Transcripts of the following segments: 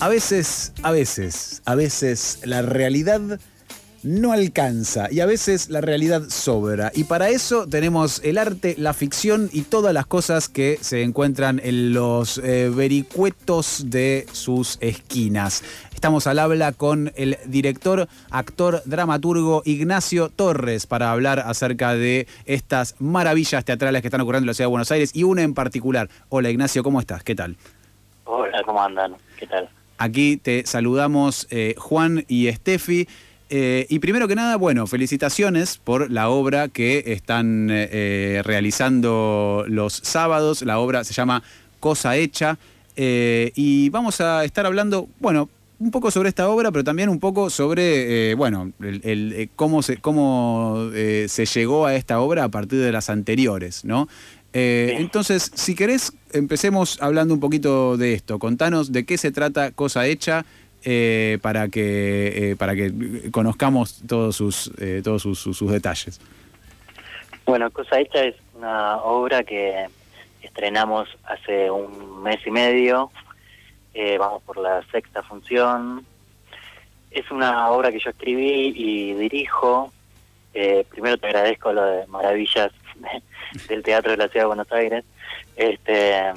A veces, a veces, a veces la realidad no alcanza y a veces la realidad sobra. Y para eso tenemos el arte, la ficción y todas las cosas que se encuentran en los eh, vericuetos de sus esquinas. Estamos al habla con el director, actor, dramaturgo Ignacio Torres para hablar acerca de estas maravillas teatrales que están ocurriendo en la ciudad de Buenos Aires y una en particular. Hola Ignacio, ¿cómo estás? ¿Qué tal? Hola, ¿cómo andan? ¿Qué tal? Aquí te saludamos eh, Juan y Estefi. Eh, y primero que nada, bueno, felicitaciones por la obra que están eh, realizando los sábados. La obra se llama Cosa Hecha. y vamos a estar hablando, bueno, un poco sobre esta obra, pero también un poco sobre, bueno, el, cómo, se, cómo se llegó a esta obra a partir de las anteriores, ¿no? Eh, entonces, si querés, empecemos hablando un poquito de esto. Contanos de qué se trata Cosa Hecha eh, para, que, eh, para que conozcamos todos sus, todos sus, detalles. Bueno, Cosa Hecha es una obra que estrenamos hace un mes y medio. Vamos por la sexta función. Es una obra que yo escribí y dirijo. primero te agradezco lo de Maravillas del Teatro de la Ciudad de Buenos Aires. Este,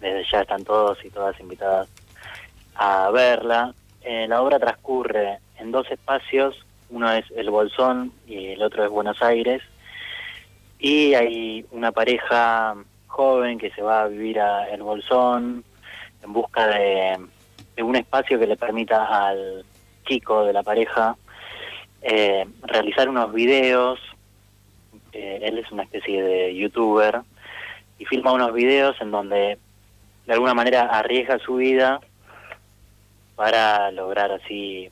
desde ya están todos y todas invitadas a verla. Eh, la obra transcurre en dos espacios, uno es el Bolsón y el otro es Buenos Aires, y hay una pareja joven que se va a vivir a el Bolsón en busca de, un espacio que le permita al chico de la pareja eh, realizar unos videos. Eh, él es una especie de youtuber y filma unos videos en donde de alguna manera arriesga su vida para lograr así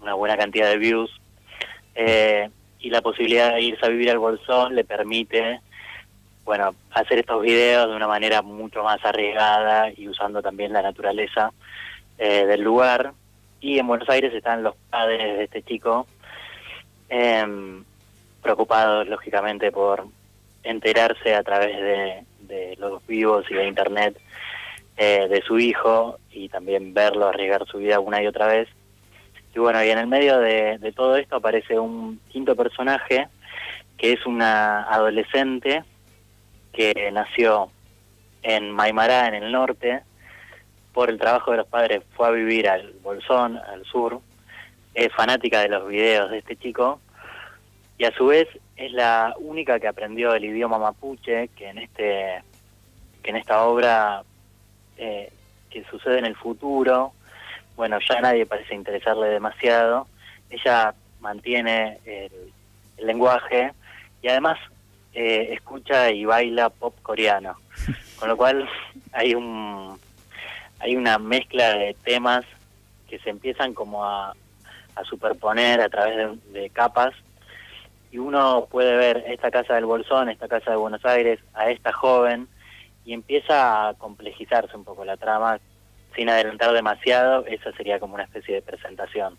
una buena cantidad de views. Eh, y la posibilidad de irse a vivir al bolsón le permite bueno hacer estos videos de una manera mucho más arriesgada y usando también la naturaleza eh, del lugar y en Buenos Aires están los padres de este chico eh, preocupados, lógicamente, por enterarse a través de, los vivos y de Internet eh, de su hijo y también verlo arriesgar su vida una y otra vez. Y bueno, y en el medio de, todo esto aparece un quinto personaje que es una adolescente que nació en Maimará, en el norte, por el trabajo de los padres fue a vivir al Bolsón, al sur, es fanática de los videos de este chico. Y a su vez es la única que aprendió el idioma mapuche que en este que en esta obra eh, que sucede en el futuro. Bueno ya nadie parece interesarle demasiado. Ella mantiene el, lenguaje y además eh, escucha y baila pop coreano. Con lo cual hay un hay una mezcla de temas que se empiezan como a, a superponer a través de capas. Y uno puede ver esta casa del Bolsón, esta casa de Buenos Aires, a esta joven, y empieza a complejizarse un poco la trama, sin adelantar demasiado, esa sería como una especie de presentación.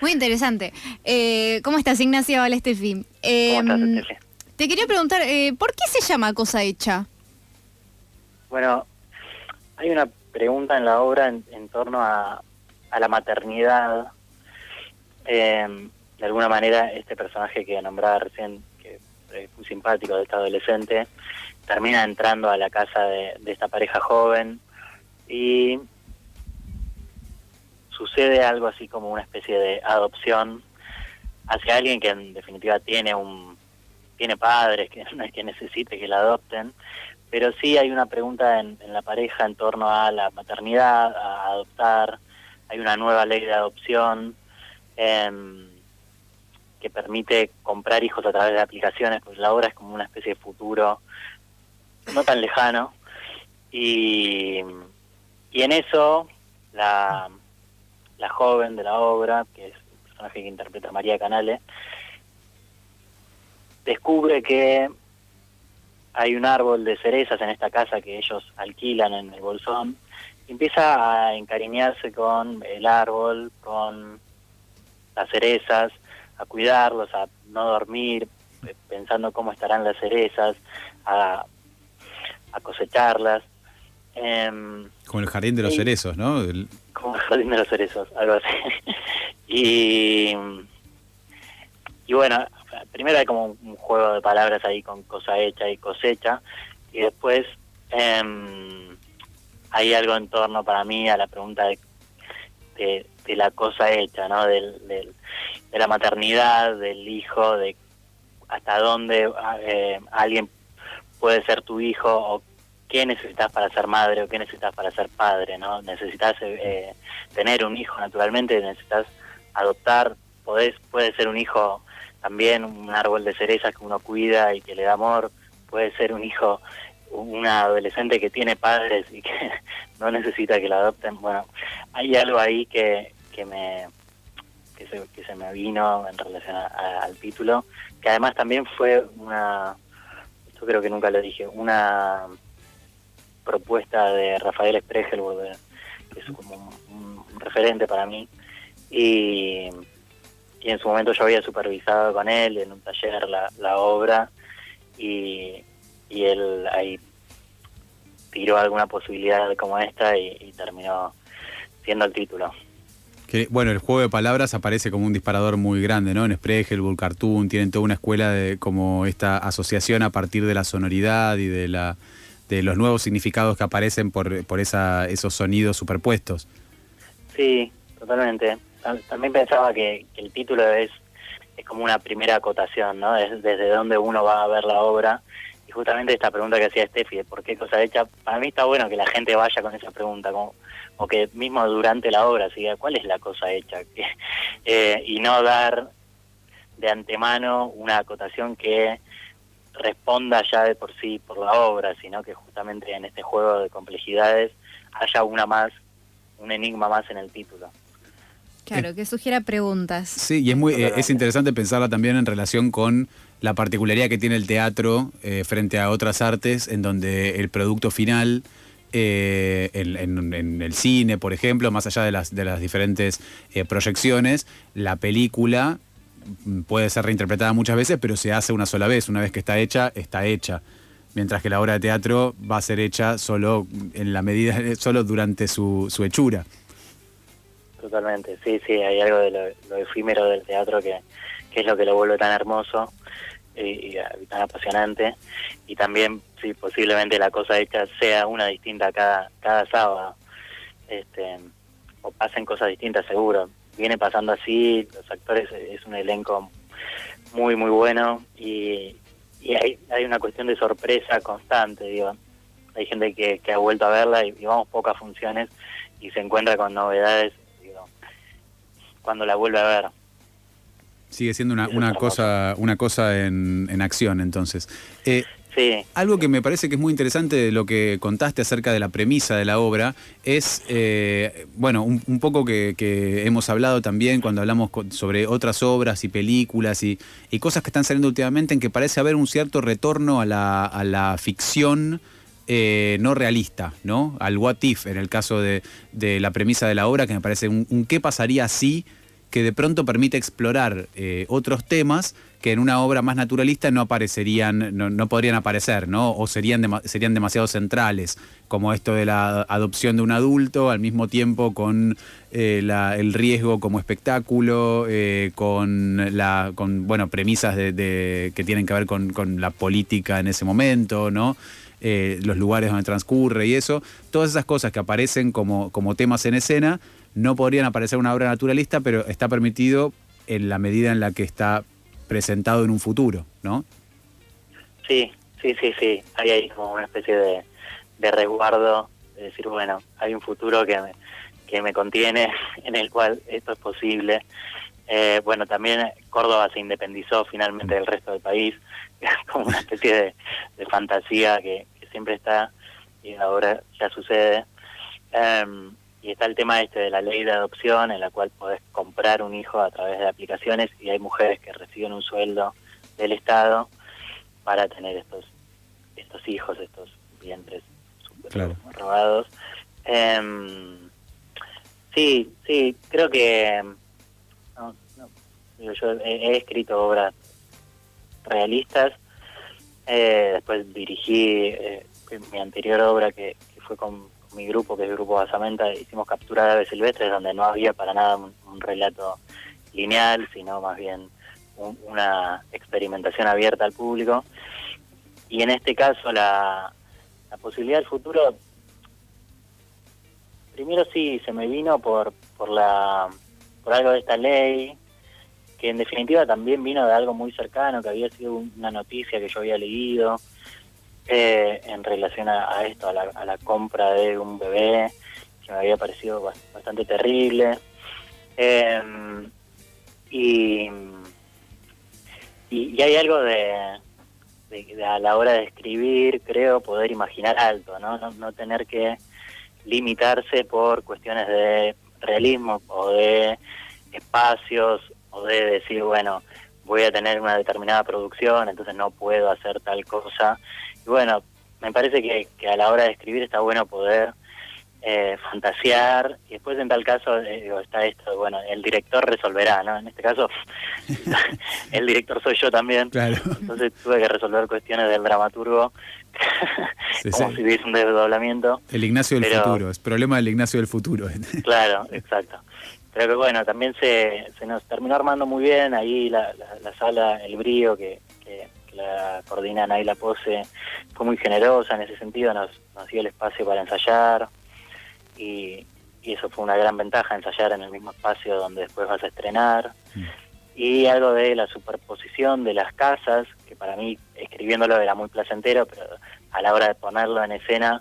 Muy interesante. Eh, ¿Cómo estás, Ignacio? Hola, Estefi. Eh, Te quería preguntar, eh, ¿por qué se llama Cosa Hecha? Bueno, hay una pregunta en la obra en, torno a, a la maternidad. Eh, de alguna manera este personaje que nombraba recién, que es muy simpático de este adolescente, termina entrando a la casa de, esta pareja joven y sucede algo así como una especie de adopción hacia alguien que en definitiva tiene un tiene padres que no es que necesite que la adopten pero sí hay una pregunta en, la pareja en torno a la maternidad a adoptar hay una nueva ley de adopción eh, que permite comprar hijos a través de aplicaciones, pues la obra es como una especie de futuro no tan lejano. Y, y en eso, la, la joven de la obra, que es el personaje que interpreta María Canale, descubre que hay un árbol de cerezas en esta casa que ellos alquilan en el Bolsón, y empieza a encariñarse con el árbol, con las cerezas, a cuidarlos, a no dormir, pensando cómo estarán las cerezas, a, cosecharlas. Em, como el jardín de los cerezos, ¿no? Como el jardín los cerezos, algo así. y, y bueno, primero hay como un juego de palabras ahí con cosa hecha y cosecha, y después em, hay algo en torno para mí a la pregunta de, de, la cosa hecha, ¿no? Del, del, de la maternidad, del hijo, de hasta dónde eh, alguien puede ser tu hijo o qué necesitas para ser madre o qué necesitas para ser padre, ¿no? Necesitas eh, tener un hijo naturalmente, necesitas adoptar, podés, puede ser un hijo también, un árbol de cerezas que uno cuida y que le da amor, puede ser un hijo, una adolescente que tiene padres y que no necesita que la adopten. Bueno, hay algo ahí que, que me que se, que se me vino en relación al título, que además también fue una, yo creo que nunca lo dije, una propuesta de Rafael Spregelburg, que es como un, referente para mí, y, en su momento yo había supervisado con él en un taller la, la obra, y, y él ahí tiró alguna posibilidad como esta y terminó siendo el título. Bueno, el juego de palabras aparece como un disparador muy grande, ¿no? En Spregelburg, Cartoon, tienen toda una escuela de como esta asociación a partir de la sonoridad y de la de los nuevos significados que aparecen por, por esa, esos sonidos superpuestos. Sí, totalmente. También pensaba que, el título es, es como una primera acotación, ¿no? Es desde dónde uno va a ver la obra. Y justamente esta pregunta que hacía Steffi, ¿por qué cosa hecha? Para mí está bueno que la gente vaya con esa pregunta, como o que mismo durante la obra siga cuál es la cosa hecha eh, y no dar de antemano una acotación que responda ya de por sí por la obra, sino que justamente en este juego de complejidades haya una más, un enigma más en el título. Claro, que sugiera preguntas. Sí, y es muy eh, es interesante pensarla también en relación con la particularidad que tiene el teatro eh, frente a otras artes, en donde el producto final eh, en, el cine, por ejemplo, más allá de las, de las diferentes eh, proyecciones, la película puede ser reinterpretada muchas veces, pero se hace una sola vez. Una vez que está hecha, está hecha. Mientras que la obra de teatro va a ser hecha solo en la medida, solo durante su, su hechura. Totalmente, sí, sí, hay algo de lo, efímero del teatro que, que es lo que lo vuelve tan hermoso y, tan apasionante. Y también, sí, posiblemente la cosa hecha sea una distinta cada, cada sábado. Este, o pasen cosas distintas, seguro. Viene pasando así, los actores es un elenco muy, muy bueno y, y hay, hay una cuestión de sorpresa constante, digo. Hay gente que, que ha vuelto a verla y, y vamos pocas funciones y se encuentra con novedades, digo, cuando la vuelve a ver. Sigue siendo una, una cosa, una cosa en, en acción, entonces. Eh, Algo que me parece que es muy interesante de lo que contaste acerca de la premisa de la obra es, eh, bueno, un, poco que, hemos hablado también cuando hablamos sobre otras obras y películas y, cosas que están saliendo últimamente en que parece haber un cierto retorno a la, ficción. Eh, no realista, ¿no? Al what if, en el caso de, de, la premisa de la obra, que me parece un, un qué pasaría si que de pronto permite explorar eh, otros temas que en una obra más naturalista no aparecerían, no, podrían aparecer, ¿no? O serían, serían demasiado centrales, como esto de la adopción de un adulto, al mismo tiempo con eh, el riesgo como espectáculo, eh, con la, con bueno, premisas que tienen que ver con, con, la política en ese momento, ¿no? los lugares donde transcurre y eso, todas esas cosas que aparecen como, como temas en escena no podrían aparecer una obra naturalista, pero está permitido en la medida en la que está presentado en un futuro, ¿no? Sí, sí, sí, sí. Hay ahí como una especie de, resguardo, de decir, bueno, hay un futuro que me, que me contiene, en el cual esto es posible. Eh, bueno, también Córdoba se independizó finalmente del resto del país, como una especie de, fantasía que, siempre está y ahora ya sucede. Em, y está el tema este de la ley de adopción en la cual podés comprar un hijo a través de aplicaciones y hay mujeres que reciben un sueldo del Estado para tener estos estos hijos, estos vientres super robados. Em, sí, sí, creo que yo he, escrito obras realistas. Eh, después dirigí eh, mi anterior obra que, fue con, mi grupo, que es el Grupo Basamenta, hicimos Captura de Aves Silvestres, donde no había para nada un, relato lineal, sino más bien una experimentación abierta al público. Y en este caso la, la posibilidad del futuro, primero sí se me vino por, por, la, por algo de esta ley, que en definitiva también vino de algo muy cercano, que había sido una noticia que yo había leído eh, en relación a, esto, a la, compra de un bebé, que me había parecido bastante terrible. Em, y, y, hay algo de, a la hora de escribir, creo, poder imaginar alto, ¿no? No, tener que limitarse por cuestiones de realismo o de espacios de decir, bueno, voy a tener una determinada producción, entonces no puedo hacer tal cosa. Y bueno, me parece que, a la hora de escribir está bueno poder eh, fantasear y después en tal caso eh, está esto, bueno, el director resolverá, ¿no? En este caso, el director soy yo también, claro. entonces tuve que resolver cuestiones del dramaturgo, como si hubiese un desdoblamiento. El Ignacio del futuro, es problema del Ignacio del futuro. claro, exacto. Pero que bueno, también se, se nos terminó armando muy bien ahí la, la, sala, el brío que, que, la coordinan ahí la pose, fue muy generosa en ese sentido, nos, nos dio el espacio para ensayar y, y eso fue una gran ventaja, ensayar en el mismo espacio donde después vas a estrenar. Mm. Y algo de la superposición de las casas, que para mí escribiéndolo era muy placentero, pero a la hora de ponerlo en escena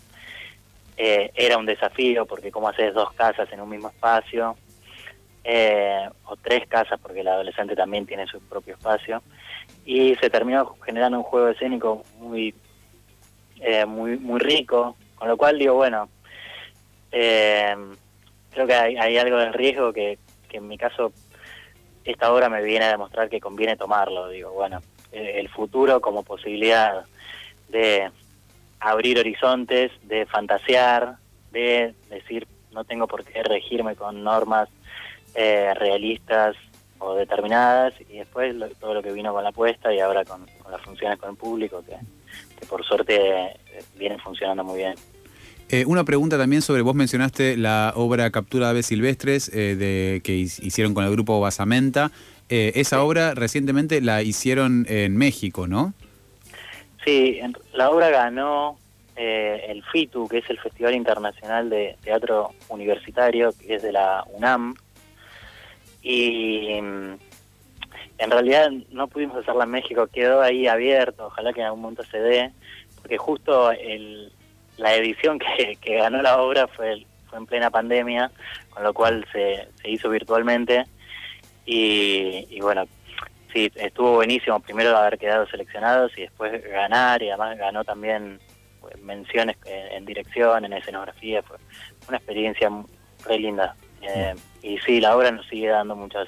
eh, era un desafío, porque cómo haces dos casas en un mismo espacio eh, o tres casas, porque el adolescente también tiene su propio espacio, y se terminó generando un juego escénico muy, eh, muy, muy rico, con lo cual digo, bueno, eh, creo que hay, algo de riesgo que, que en mi caso esta obra me viene a demostrar que conviene tomarlo, digo, bueno, el futuro como posibilidad de abrir horizontes, de fantasear, de decir, no tengo por qué regirme con normas eh, realistas o determinadas y después todo lo que vino con la apuesta y ahora con, las funciones con el público que, por suerte eh, vienen funcionando muy bien. Eh, una pregunta también sobre, vos mencionaste la obra Captura de aves silvestres de, que hicieron con el grupo Basamenta. esa obra recientemente la hicieron en México, ¿no? Sí, la obra ganó el FITU, que es el Festival Internacional de Teatro Universitario, que es de la UNAM, y en realidad no pudimos hacerla en México, quedó ahí abierto, ojalá que en algún momento se dé, porque justo el, la edición que, ganó la obra fue, fue en plena pandemia, con lo cual se, se hizo virtualmente y, bueno, sí, estuvo buenísimo primero haber quedado seleccionados y después ganar y además ganó también pues, menciones en, dirección, en escenografía, fue una experiencia re linda. Eh, y sí, la obra nos sigue dando muchas,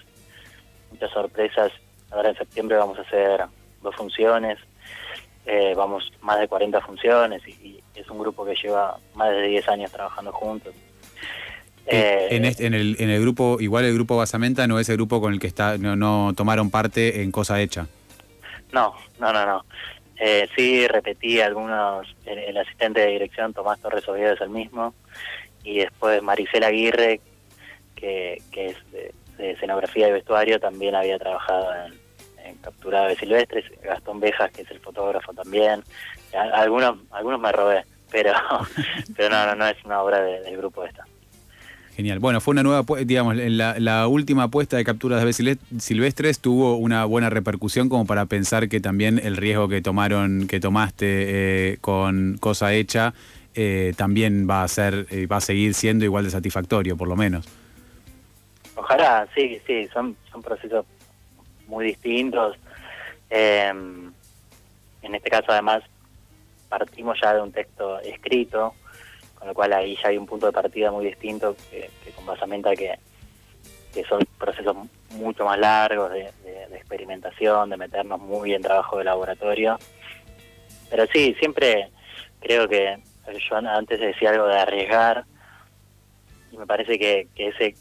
muchas sorpresas. Ahora en septiembre vamos a hacer dos funciones, eh, vamos más de 40 funciones y, es un grupo que lleva más de 10 años trabajando juntos. Eh, en, en, el, en el grupo, igual el grupo Basamenta no es el grupo con el que está no, no tomaron parte en Cosa Hecha. No, no, no, no. Eh, sí, repetí algunos, el, asistente de dirección Tomás Torres Oviedo es el mismo, y después Maricela Aguirre, que, es de, escenografía y vestuario, también había trabajado en, Captura de Silvestres, Gastón Bejas, que es el fotógrafo también. Algunos, algunos me robé, pero, pero no, no, no es una obra del grupo esta. Genial. Bueno, fue una nueva, digamos, la, última apuesta de capturas de silvestres tuvo una buena repercusión como para pensar que también el riesgo que tomaron, que tomaste eh, con cosa hecha, eh, también va a ser, eh, va a seguir siendo igual de satisfactorio, por lo menos. Ojalá, sí, sí, son, son procesos muy distintos. Em, en este caso, además, partimos ya de un texto escrito, con lo cual ahí ya hay un punto de partida muy distinto que, con basamenta que, que son procesos mucho más largos de, experimentación, de meternos muy en trabajo de laboratorio. Pero sí, siempre creo que yo antes decía algo de arriesgar y me parece que, que ese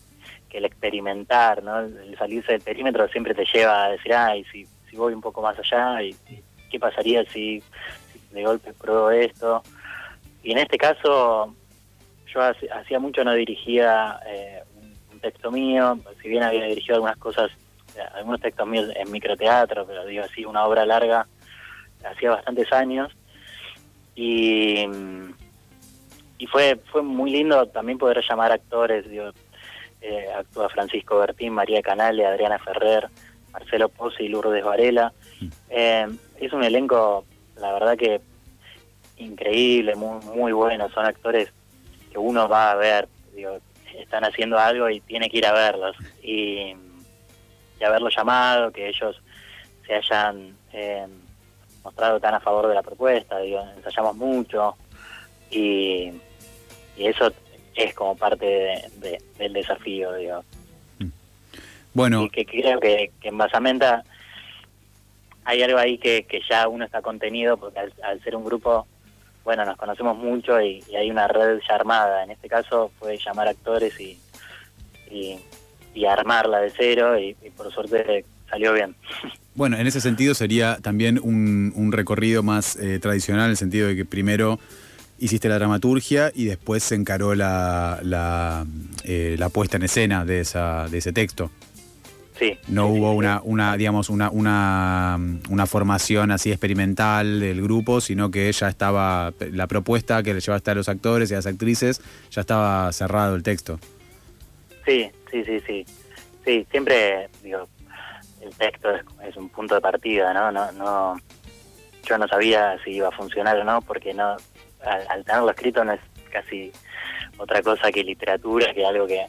el experimentar, ¿no? El salirse del perímetro siempre te lleva a decir, ay, si, si voy un poco más allá y, qué pasaría si, de golpe pruebo esto. Y en este caso, yo hacía mucho no dirigía eh, un- texto mío, si bien había dirigido algunas cosas, algunos textos míos en microteatro, pero digo así, una obra larga, hacía bastantes años. Y, y fue fue muy lindo también poder llamar actores, digo, eh, actúa Francisco Bertín, María Canale, Adriana Ferrer, Marcelo Pozzi y Lourdes Varela. Eh, es un elenco, la verdad que increíble, muy, muy bueno, son actores que uno va a ver, digo, están haciendo algo y tiene que ir a verlos. Y, y haberlos llamado, que ellos se hayan eh, mostrado tan a favor de la propuesta, digo, ensayamos mucho y, y eso es como parte de- de- del desafío, digo. Bueno, Y que creo que, que en Basamenta hay algo ahí que, que ya uno está contenido, porque al, al ser un grupo, bueno, nos conocemos mucho y, y hay una red ya armada. En este caso fue llamar actores y, y, y armarla de cero y, y por suerte salió bien. Bueno, en ese sentido sería también un, un recorrido más eh, tradicional, en el sentido de que primero hiciste la dramaturgia y después se encaró la, la, eh, la puesta en escena de, esa, de ese texto. Sí. No sí, hubo sí. una, una, digamos, una, una, una formación así experimental del grupo, sino que ya estaba, la propuesta que le llevaste a los actores y a las actrices, ya estaba cerrado el texto. Sí, sí, sí, sí. Sí, siempre, digo, el texto es, es un punto de partida, ¿no? No, no Yo no sabía si iba a funcionar o no, porque no al, tenerlo escrito no es casi otra cosa que literatura, que algo que,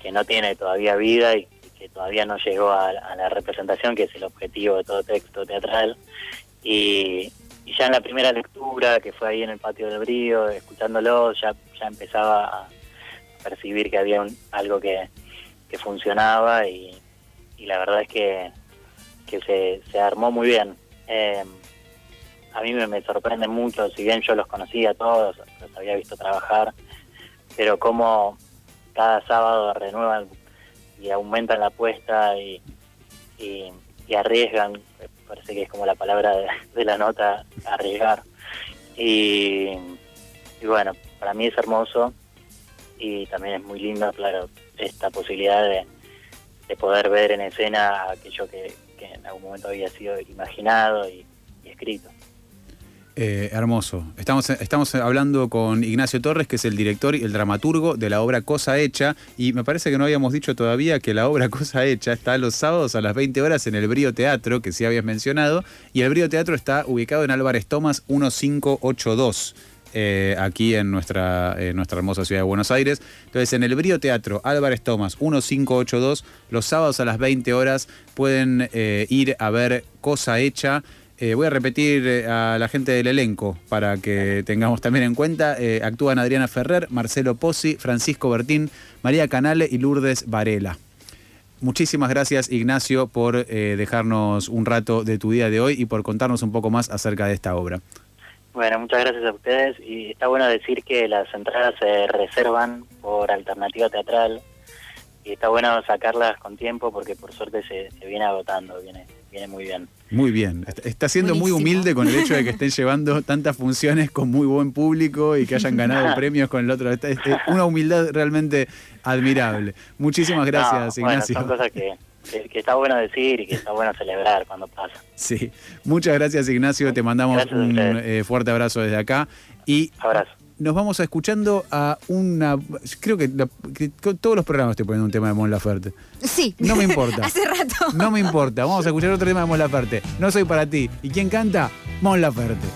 que no tiene todavía vida y, que todavía no llegó a, la representación, que es el objetivo de todo texto teatral. Y, y ya en la primera lectura, que fue ahí en el patio del brío, escuchándolo, ya, ya empezaba a percibir que había un- algo que, que funcionaba y, y la verdad es que, que se, se armó muy bien. Eh, a mí me, me sorprende mucho, si bien yo los conocía todos, los había visto trabajar, pero cómo cada sábado renuevan y aumentan la apuesta y, arriesgan, parece que es como la palabra de, la nota, arriesgar. Y, bueno, para mí es hermoso y también es muy lindo, claro, esta posibilidad de, de poder ver en escena aquello que, en algún momento había sido imaginado y escrito. Eh, hermoso. Estamos, estamos hablando con Ignacio Torres, que es el director y el dramaturgo de la obra Cosa Hecha, y me parece que no habíamos dicho todavía que la obra Cosa Hecha está los sábados a las 20 horas en el Brío Teatro, que sí habías mencionado, y el Brío Teatro está ubicado en Álvarez Tomás 1582. eh, aquí en nuestra, nuestra hermosa ciudad de Buenos Aires. Entonces, en el Brío Teatro Álvarez Tomás 1582, los sábados a las 20 horas pueden eh, ir a ver Cosa Hecha. Eh, voy a repetir eh, a la gente del elenco para que tengamos también en cuenta. Eh, actúan Adriana Ferrer, Marcelo Pozzi, Francisco Bertín, María Canale y Lourdes Varela. Muchísimas gracias Ignacio por dejarnos un rato de tu día de hoy y por contarnos un poco más acerca de esta obra. Bueno, muchas gracias a ustedes y está bueno decir que las entradas se reservan por alternativa teatral y está bueno sacarlas con tiempo porque por suerte se, se viene agotando, viene, viene muy bien. Muy bien, Est- está siendo muy humilde con el hecho de que estén llevando tantas funciones con muy buen público y que hayan ganado premios con el otro. Esta- Es es una humildad realmente admirable. Muchísimas gracias, No, bueno, Ignacio. son cosas que, que, que está bueno decir y que está bueno celebrar cuando pasa. Sí, muchas gracias Ignacio, te mandamos un eh, fuerte abrazo desde acá y Abrazo. Nos vamos a escuchando a una... Creo que, la- que todos los programas estoy poniendo un tema de Mon Laferte. Sí. No me importa. Hace rato. No me importa, vamos a escuchar otro tema de Mon Laferte. No soy para ti. ¿Y quién canta? Mon Laferte.